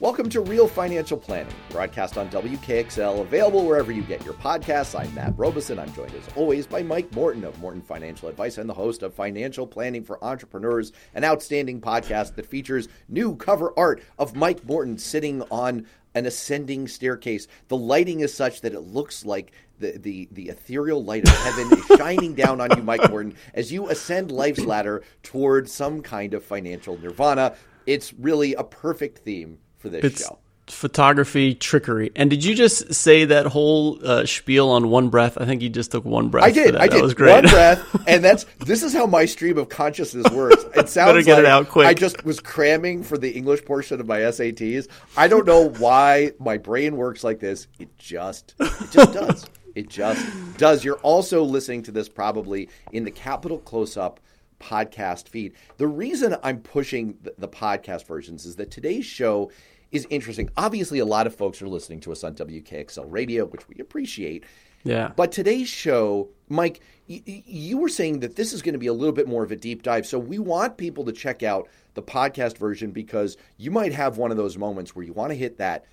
Welcome to Real Financial Planning, broadcast on WKXL, available wherever you get your podcasts. I'm Matt Robison. I'm joined as always by Mike Morton of Morton Financial Advice and the host of Financial Planning for Entrepreneurs, an outstanding podcast that features new cover art of Mike Morton sitting on an ascending staircase. The lighting is such that it looks like the, the, the ethereal light of heaven is shining down on you, Mike Morton, as you ascend life's ladder towards some kind of financial nirvana. It's really a perfect theme for this it's show. Photography trickery. And did you just say that whole uh, spiel on one breath? I think you just took one breath. I did. I did. That was great. One breath, and that's this is how my stream of consciousness works. It sounds Better get like it out quick. I just was cramming for the English portion of my SATs. I don't know why my brain works like this. It just it just does. It just does. You're also listening to this probably in the Capital Close Up podcast feed. The reason I'm pushing the, the podcast versions is that today's show is interesting. Obviously, a lot of folks are listening to us on WKXL radio, which we appreciate. Yeah. But today's show, Mike, y- you were saying that this is going to be a little bit more of a deep dive. So we want people to check out the podcast version because you might have one of those moments where you want to hit that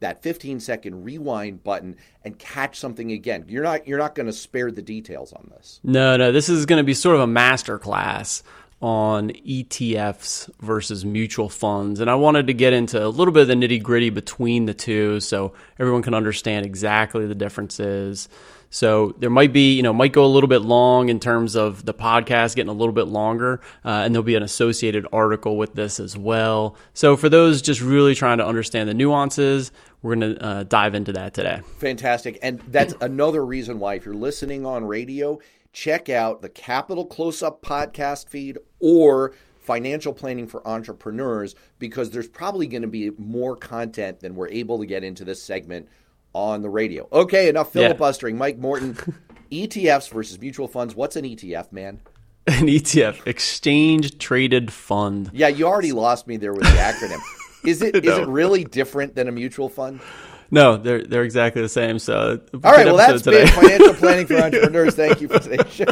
that 15 second rewind button and catch something again. You're not you're not going to spare the details on this. No, no. This is going to be sort of a master class on ETFs versus mutual funds. And I wanted to get into a little bit of the nitty gritty between the two so everyone can understand exactly the differences. So there might be, you know, might go a little bit long in terms of the podcast getting a little bit longer, uh, and there'll be an associated article with this as well. So for those just really trying to understand the nuances, we're going to uh, dive into that today. Fantastic. And that's another reason why, if you're listening on radio, check out the Capital Close Up podcast feed or Financial Planning for Entrepreneurs because there's probably going to be more content than we're able to get into this segment on the radio. Okay, enough Yeah. filibustering. Mike Morton, ETFs versus mutual funds. What's an ETF, man? An ETF, exchange traded fund. Yeah, you already lost me there with the acronym. Is it is No. it really different than a mutual fund? No, they're they're exactly the same. So All right, well, that's been financial planning for entrepreneurs. Thank you for today's show.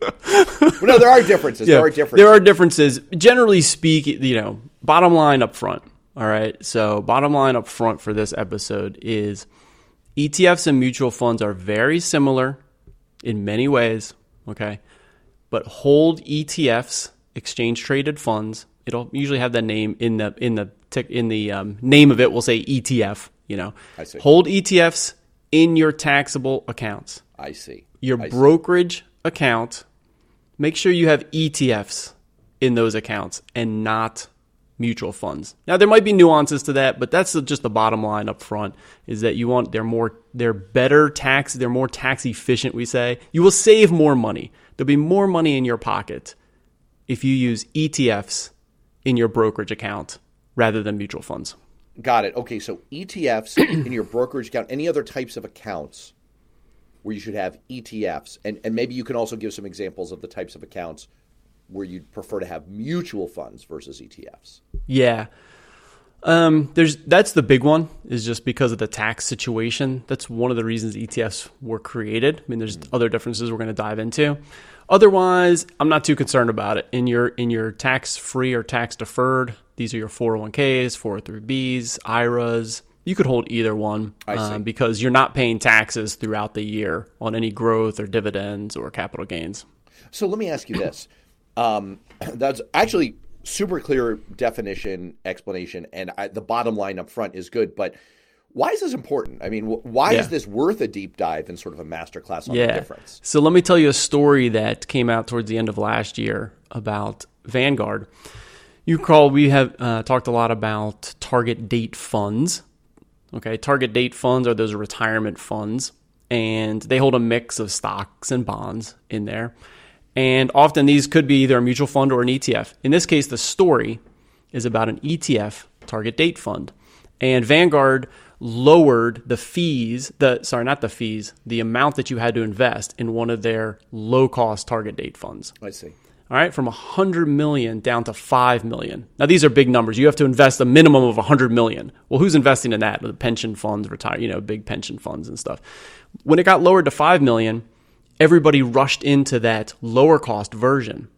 Well, no, there are differences. there are differences. There are differences. Generally speaking, you know, bottom line up front. All right. So, bottom line up front for this episode is ETFs and mutual funds are very similar in many ways. Okay. But hold ETFs, exchange traded funds. It'll usually have that name in the in the tick in the um, name of it. We'll say ETF. You know, see. hold ETFs in your taxable accounts I see. your I see. brokerage account, make sure you have ETFs in those accounts and not mutual funds. Now there might be nuances to that, but that's just the bottom line up front is that you want they're more they're better tax, they're more tax efficient we say. You will save more money. There'll be more money in your pocket if you use ETFs in your brokerage account rather than mutual funds. Got it. Okay, so ETFs in your brokerage account, any other types of accounts where you should have ETFs, and, and maybe you can also give some examples of the types of accounts where you'd prefer to have mutual funds versus ETFs. Yeah. Um, there's that's the big one is just because of the tax situation. That's one of the reasons ETFs were created. I mean, there's other differences we're going to dive into. Otherwise, I'm not too concerned about it. In your in your tax free or tax deferred, these are your 401ks, 403bs, IRAs. You could hold either one um, because you're not paying taxes throughout the year on any growth or dividends or capital gains. So let me ask you this. Um, that's actually super clear definition, explanation, and I, the bottom line up front is good. But why is this important? I mean, wh- why Yeah. is this worth a deep dive and sort of a masterclass on the difference? So let me tell you a story that came out towards the end of last year about Vanguard. You recall we have uh, talked a lot about target date funds. Okay, target date funds are those retirement funds, and they hold a mix of stocks and bonds in there. And often these could be either a mutual fund or an ETF. In this case, the story is about an ETF target date fund. And Vanguard lowered the fees, the sorry, not the fees, the amount that you had to invest in one of their low cost target date funds. I see. All right, from 100 million down to 5 million. Now these are big numbers. You have to invest a minimum of 100 million. Well, who's investing in that? The pension funds, retire, you know, big pension funds and stuff. When it got lowered to 5 million, everybody rushed into that lower cost version.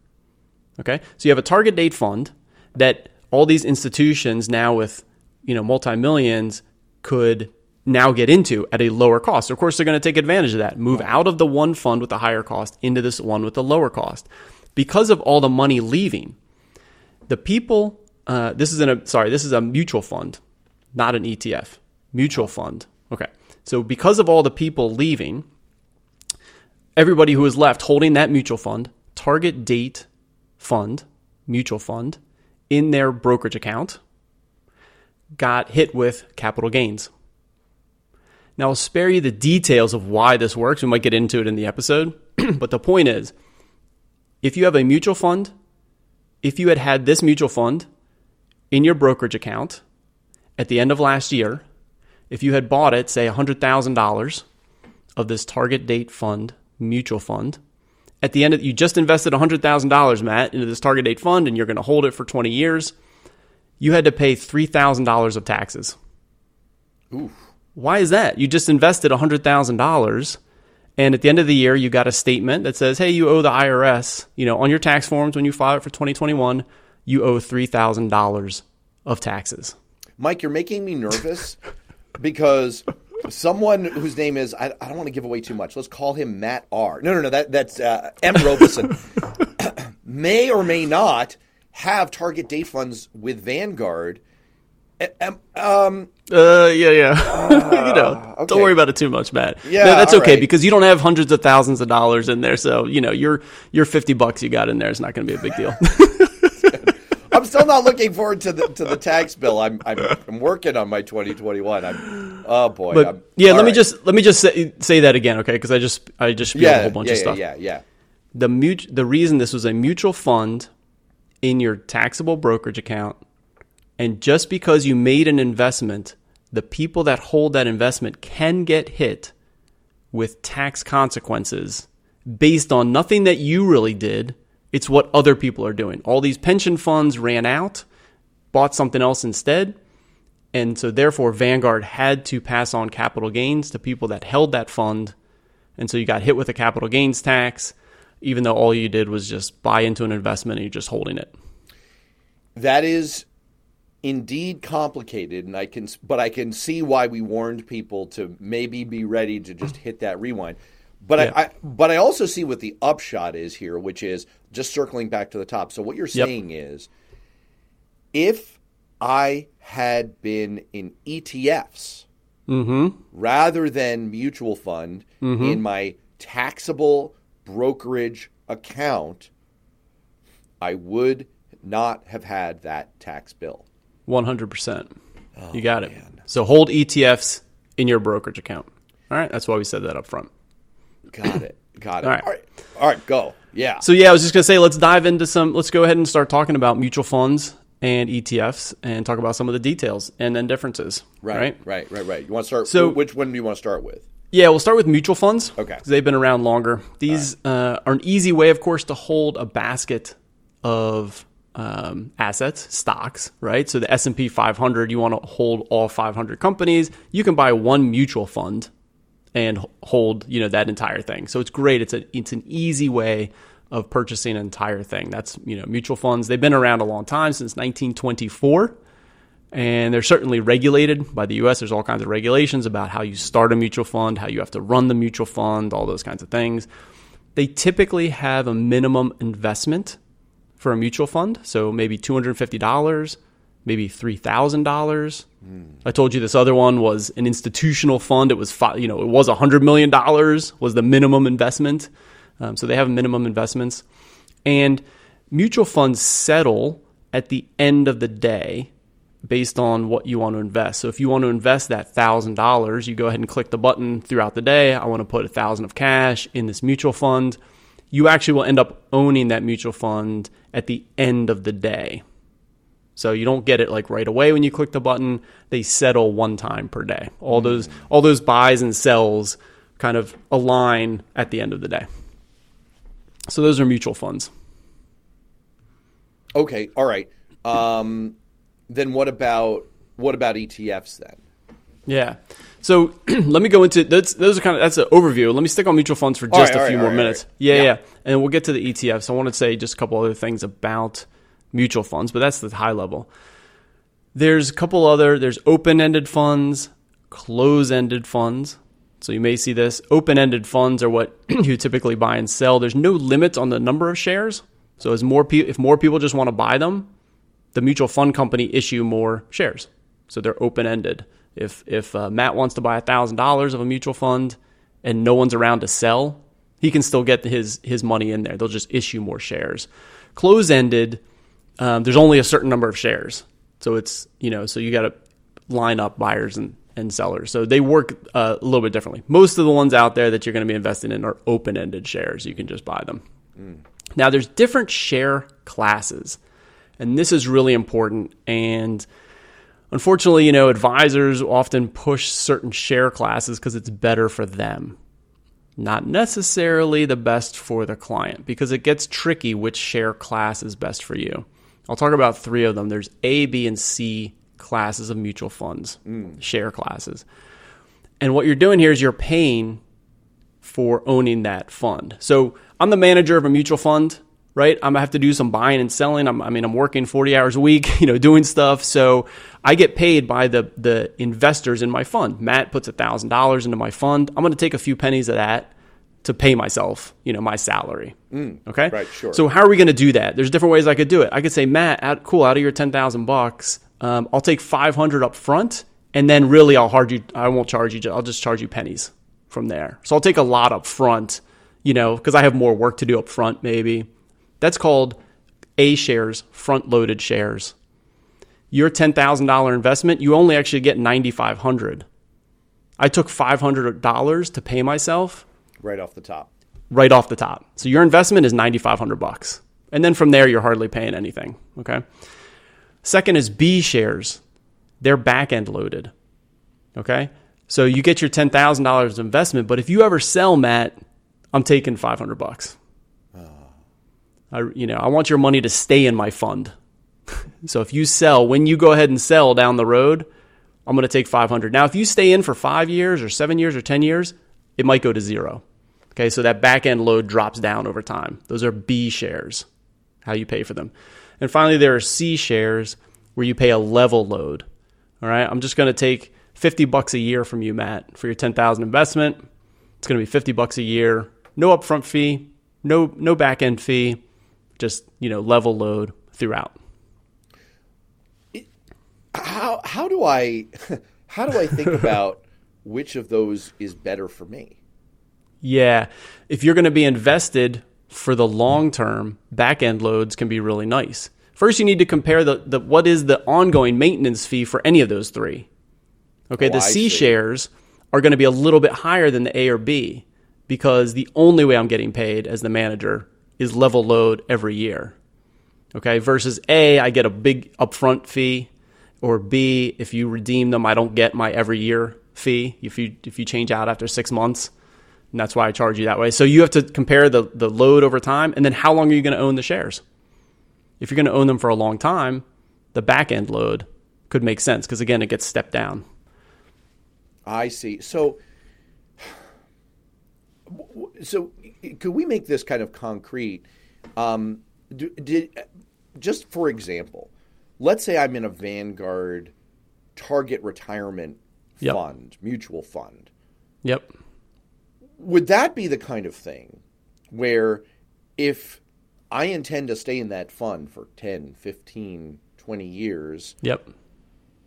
Okay? So you have a target date fund that all these institutions now with you know, multi-millions could now get into at a lower cost. Of course, they're going to take advantage of that, move out of the one fund with the higher cost into this one with the lower cost. Because of all the money leaving, the people, uh, this is in a, sorry, this is a mutual fund, not an ETF, mutual fund. Okay. So because of all the people leaving, everybody who is left holding that mutual fund, target date fund, mutual fund, in their brokerage account, got hit with capital gains. Now, I'll spare you the details of why this works. We might get into it in the episode. but the point is if you have a mutual fund, if you had had this mutual fund in your brokerage account at the end of last year, if you had bought it, say $100,000 of this target date fund, mutual fund, at the end of you just invested $100,000, Matt, into this target date fund and you're going to hold it for 20 years, you had to pay $3,000 of taxes. Oof. Why is that? You just invested $100,000 and at the end of the year you got a statement that says, "Hey, you owe the IRS, you know, on your tax forms when you file it for 2021, you owe $3,000 of taxes." Mike, you're making me nervous because someone whose name is I, I, don't want to give away too much. Let's call him Matt R. No, no, no. That that's uh, M. Robison may or may not have target date funds with Vanguard. Um, um, uh, yeah, yeah. Uh, you know, okay. don't worry about it too much, Matt. Yeah, no, that's okay right. because you don't have hundreds of thousands of dollars in there, so you know your your fifty bucks you got in there is not going to be a big deal. I'm still not looking forward to the to the tax bill. I'm I'm, I'm working on my 2021. I'm oh boy. But I'm, yeah, let right. me just let me just say, say that again, okay? Because I just I just yeah, a whole bunch yeah, of stuff. Yeah, yeah, yeah. The mut- the reason this was a mutual fund in your taxable brokerage account and just because you made an investment, the people that hold that investment can get hit with tax consequences based on nothing that you really did. It's what other people are doing. All these pension funds ran out, bought something else instead. And so, therefore, Vanguard had to pass on capital gains to people that held that fund. And so, you got hit with a capital gains tax, even though all you did was just buy into an investment and you're just holding it. That is indeed complicated and I can but I can see why we warned people to maybe be ready to just hit that rewind. But yeah. I, I, but I also see what the upshot is here, which is just circling back to the top. So what you're saying yep. is if I had been in ETFs mm-hmm. rather than mutual fund mm-hmm. in my taxable brokerage account, I would not have had that tax bill. 100%. Oh, you got it. So hold ETFs in your brokerage account. All right. That's why we said that up front. Got it. Got it. All right. All right. All right. Go. Yeah. So, yeah, I was just going to say, let's dive into some, let's go ahead and start talking about mutual funds and ETFs and talk about some of the details and then differences. Right. Right. Right. Right. Right. You want to start? So, which one do you want to start with? Yeah, we'll start with mutual funds. Okay. They've been around longer. These right. uh, are an easy way, of course, to hold a basket of um, assets, stocks, right? So the S and P 500, you want to hold all 500 companies. You can buy one mutual fund and hold, you know, that entire thing. So it's great. It's a it's an easy way of purchasing an entire thing. That's you know mutual funds. They've been around a long time since 1924. And they're certainly regulated by the US. There's all kinds of regulations about how you start a mutual fund, how you have to run the mutual fund, all those kinds of things. They typically have a minimum investment for a mutual fund. So maybe $250, maybe $3,000. Mm. I told you this other one was an institutional fund. It was, five, you know, it was $100 million was the minimum investment. Um, so they have minimum investments. And mutual funds settle at the end of the day based on what you want to invest. So if you want to invest that $1,000, you go ahead and click the button throughout the day. I want to put a 1000 of cash in this mutual fund you actually will end up owning that mutual fund at the end of the day. So you don't get it like right away when you click the button. They settle one time per day. All mm. those all those buys and sells kind of align at the end of the day. So those are mutual funds. Okay, all right. Um, then what about what about ETFs then? Yeah. So let me go into that's those are kind of that's an overview. Let me stick on mutual funds for just right, a few right, more right, minutes. Yeah, yeah, yeah, and we'll get to the ETFs. I want to say just a couple other things about mutual funds, but that's the high level. There's a couple other, there's open ended funds, close ended funds. So you may see this. Open ended funds are what you typically buy and sell. There's no limit on the number of shares. So as more pe- if more people just want to buy them, the mutual fund company issue more shares. So they're open ended. If if uh, Matt wants to buy thousand dollars of a mutual fund and no one's around to sell, he can still get his his money in there. They'll just issue more shares. Close ended, um, there's only a certain number of shares, so it's you know so you got to line up buyers and and sellers. So they work uh, a little bit differently. Most of the ones out there that you're going to be investing in are open ended shares. You can just buy them. Mm. Now there's different share classes, and this is really important and Unfortunately, you know, advisors often push certain share classes because it's better for them. Not necessarily the best for the client because it gets tricky which share class is best for you. I'll talk about three of them. There's A, B, and C classes of mutual funds, mm. share classes. And what you're doing here is you're paying for owning that fund. So I'm the manager of a mutual fund right? I'm gonna have to do some buying and selling. I'm, i mean, I'm working 40 hours a week, you know, doing stuff. So I get paid by the the investors in my fund. Matt puts a thousand dollars into my fund. I'm gonna take a few pennies of that to pay myself, you know, my salary. Mm, okay, right, sure. So how are we gonna do that? There's different ways I could do it. I could say, Matt, out, cool, out of your ten thousand bucks, um, I'll take 500 up front, and then really I'll charge you. I won't charge you. I'll just charge you pennies from there. So I'll take a lot up front, you know, because I have more work to do up front, maybe that's called A shares, front loaded shares. Your $10,000 investment, you only actually get 9500 I took $500 to pay myself right off the top. Right off the top. So your investment is 9500 bucks. And then from there you're hardly paying anything, okay? Second is B shares. They're back end loaded. Okay? So you get your $10,000 investment, but if you ever sell, Matt, I'm taking 500 bucks. I, you know, I want your money to stay in my fund. so if you sell, when you go ahead and sell down the road, I'm going to take 500. Now, if you stay in for five years or seven years or 10 years, it might go to zero. Okay, so that back end load drops down over time. Those are B shares, how you pay for them. And finally, there are C shares where you pay a level load. All right, I'm just going to take 50 bucks a year from you, Matt, for your 10,000 investment. It's going to be 50 bucks a year, no upfront fee, no no back end fee just you know level load throughout. How how do I how do I think about which of those is better for me? Yeah, if you're going to be invested for the long term, back end loads can be really nice. First, you need to compare the, the what is the ongoing maintenance fee for any of those three. Okay, oh, the C shares are going to be a little bit higher than the A or B because the only way I'm getting paid as the manager is level load every year. Okay, versus A, I get a big upfront fee, or B, if you redeem them, I don't get my every year fee if you if you change out after six months. And that's why I charge you that way. So you have to compare the, the load over time and then how long are you going to own the shares? If you're going to own them for a long time, the back end load could make sense because again it gets stepped down. I see. So so could we make this kind of concrete? Um, do, did just for example, let's say I'm in a Vanguard target retirement yep. fund, mutual fund. Yep. Would that be the kind of thing where if I intend to stay in that fund for 10, 15, 20 years, yep.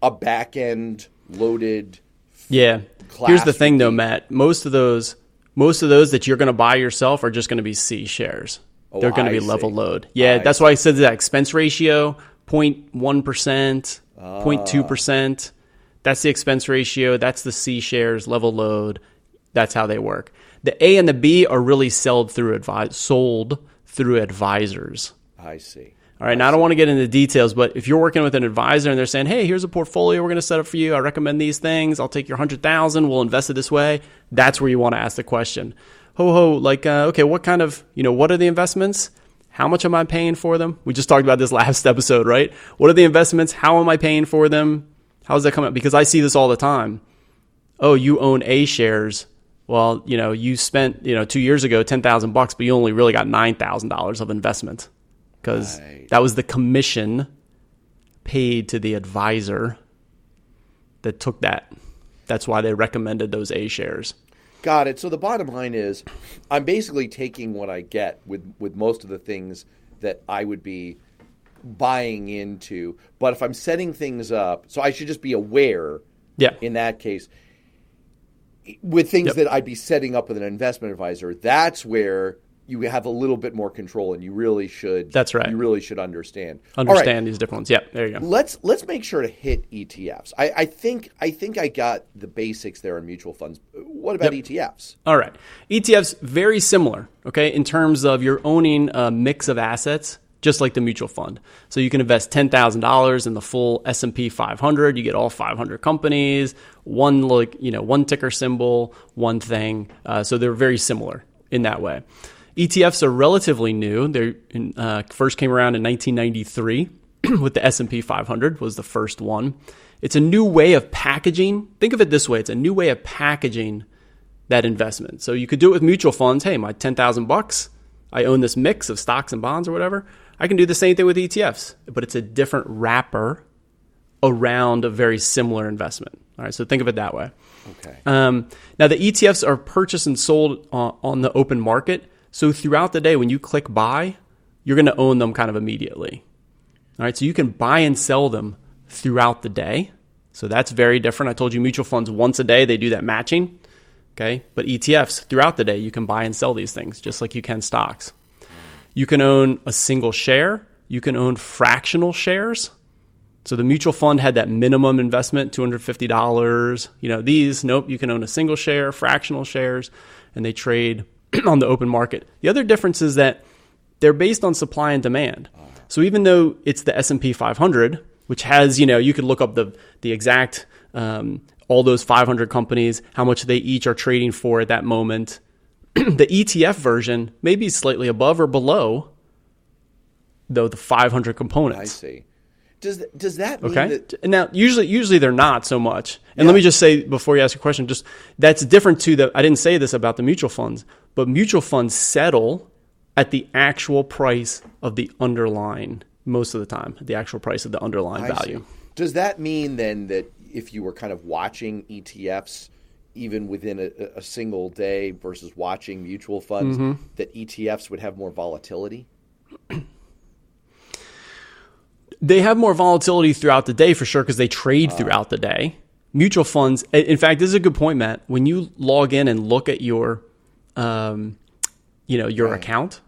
a back end loaded Yeah. Here's the thing though, Matt. Most of those most of those that you're going to buy yourself are just going to be C shares. Oh, They're going to be see. level load. Yeah, I that's see. why I said that expense ratio 0.1%, uh. 0.2%. That's the expense ratio. That's the C shares, level load. That's how they work. The A and the B are really sold through advi- sold through advisors. I see. All right, now I don't want to get into details, but if you're working with an advisor and they're saying, "Hey, here's a portfolio we're going to set up for you. I recommend these things. I'll take your hundred thousand. We'll invest it this way." That's where you want to ask the question. Ho ho, like, uh, okay, what kind of, you know, what are the investments? How much am I paying for them? We just talked about this last episode, right? What are the investments? How am I paying for them? How does that come up? Because I see this all the time. Oh, you own A shares. Well, you know, you spent, you know, two years ago ten thousand bucks, but you only really got nine thousand dollars of investment because right. that was the commission paid to the advisor that took that. That's why they recommended those A shares. Got it. So the bottom line is, I'm basically taking what I get with with most of the things that I would be buying into. But if I'm setting things up, so I should just be aware. Yeah. In that case, with things Yep. that I'd be setting up with an investment advisor, that's where you have a little bit more control, and you really should. That's right. You really should understand. All right. Understand these different ones. Yeah, there you go. Let's let's make sure to hit ETFs. I, I think I think I got the basics there on mutual funds. What about E ETFs? All right. ETFs very similar, okay, in terms of you're owning a mix of assets just like the mutual fund. So you can invest $10,000 in the full S&P 500, you get all 500 companies, one like, you know, one ticker symbol, one thing. Uh, so they're very similar in that way. ETFs are relatively new. They uh, first came around in 1993 with the S&P 500 was the first one. It's a new way of packaging. Think of it this way: it's a new way of packaging that investment. So you could do it with mutual funds. Hey, my 10,000 bucks, I own this mix of stocks and bonds or whatever. I can do the same thing with ETFs, but it's a different wrapper around a very similar investment. All right, so think of it that way. Okay. Um, now, the ETFs are purchased and sold on, on the open market. So throughout the day, when you click buy, you're going to own them kind of immediately. All right, so you can buy and sell them throughout the day. So that's very different. I told you mutual funds once a day, they do that matching. Okay, but ETFs throughout the day, you can buy and sell these things just like you can stocks. You can own a single share, you can own fractional shares. So the mutual fund had that minimum investment, $250. You know, these, nope, you can own a single share, fractional shares, and they trade on the open market. The other difference is that they're based on supply and demand. So even though it's the S&P 500, which has, you know, you could look up the the exact um, all those 500 companies, how much they each are trading for at that moment. the ETF version may be slightly above or below, though the 500 components. I see. Does does that mean Okay. that now, usually, usually they're not so much. And let me just say before you ask a question, just that's different to That I didn't say this about the mutual funds, but mutual funds settle at the actual price of the underlying most of the time, the actual price of the underlying I value. see. Does that mean then that if you were kind of watching ETFs, even within a, a single day versus watching mutual funds, Mm-hmm. that ETFs would have more volatility? They have more volatility throughout the day for sure because they trade throughout the day. Mutual funds, in fact, this is a good point, Matt. When you log in and look at your, um, you know, your Right. account,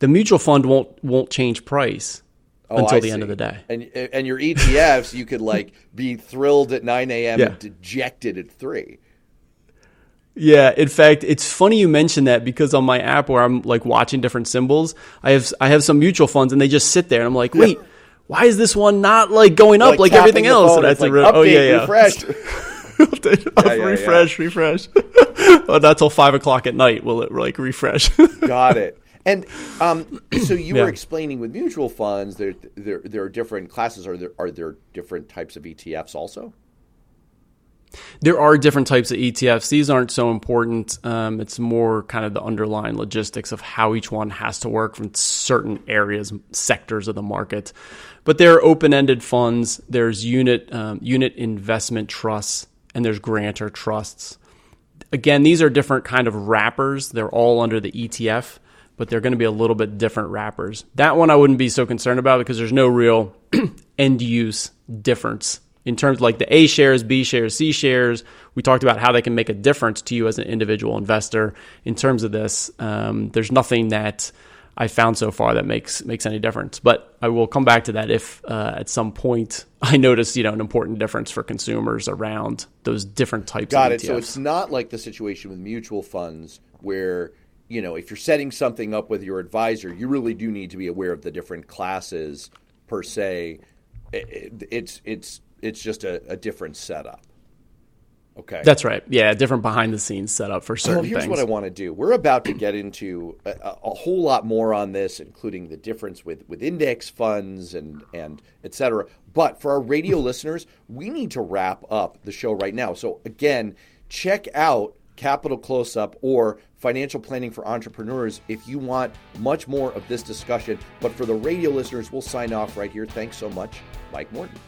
the mutual fund won't won't change price Oh, until I the end of the day. And and your ETFs, you could like be thrilled at 9 a.m. Yeah. and dejected at three. Yeah, in fact, it's funny you mentioned that because on my app where I'm like watching different symbols, I have I have some mutual funds and they just sit there and I'm like, wait, why is this one not like going up like, tapping everything else? And a like, real- oh update, yeah, yeah. refresh. Yeah, yeah, refresh, refresh. not till five o'clock at night will it like refresh. Got it. And um, so you Yeah. were explaining with mutual funds, there, there there are different classes. Are there are there different types of ETFs also? there are different types of ETFs. These aren't so important. Um, it's more kind of the underlying logistics of how each one has to work from certain areas, sectors of the market. But there are open-ended funds. There's unit um, unit investment trusts, and there's grantor trusts. Again, these are different kind of wrappers. They're all under the ETF, but they're going to be a little bit different wrappers. That one I wouldn't be so concerned about because there's no real end use difference in terms like the A shares, B shares, C shares. We talked about how they can make a difference to you as an individual investor. In terms of this, um, there's nothing that I found so far that makes makes any difference. But I will come back to that if uh, at some point I notice you know an important difference for consumers around those different types. Got of it. So it's not like the situation with mutual funds where you know if you're setting something up with your advisor, you really do need to be aware of the different classes per se. I- I- It's it's it's just a, a different setup. Okay. That's right. Yeah, different behind the scenes setup for certain Well, here's things. what I want to do. We're about to get into a, a whole lot more on this, including the difference with, with index funds and and et cetera. But for our radio listeners, we need to wrap up the show right now. So again, check out Capital Close Up, or Financial Planning for Entrepreneurs if you want much more of this discussion. But for the radio listeners, we'll sign off right here. Thanks so much, Mike Morton.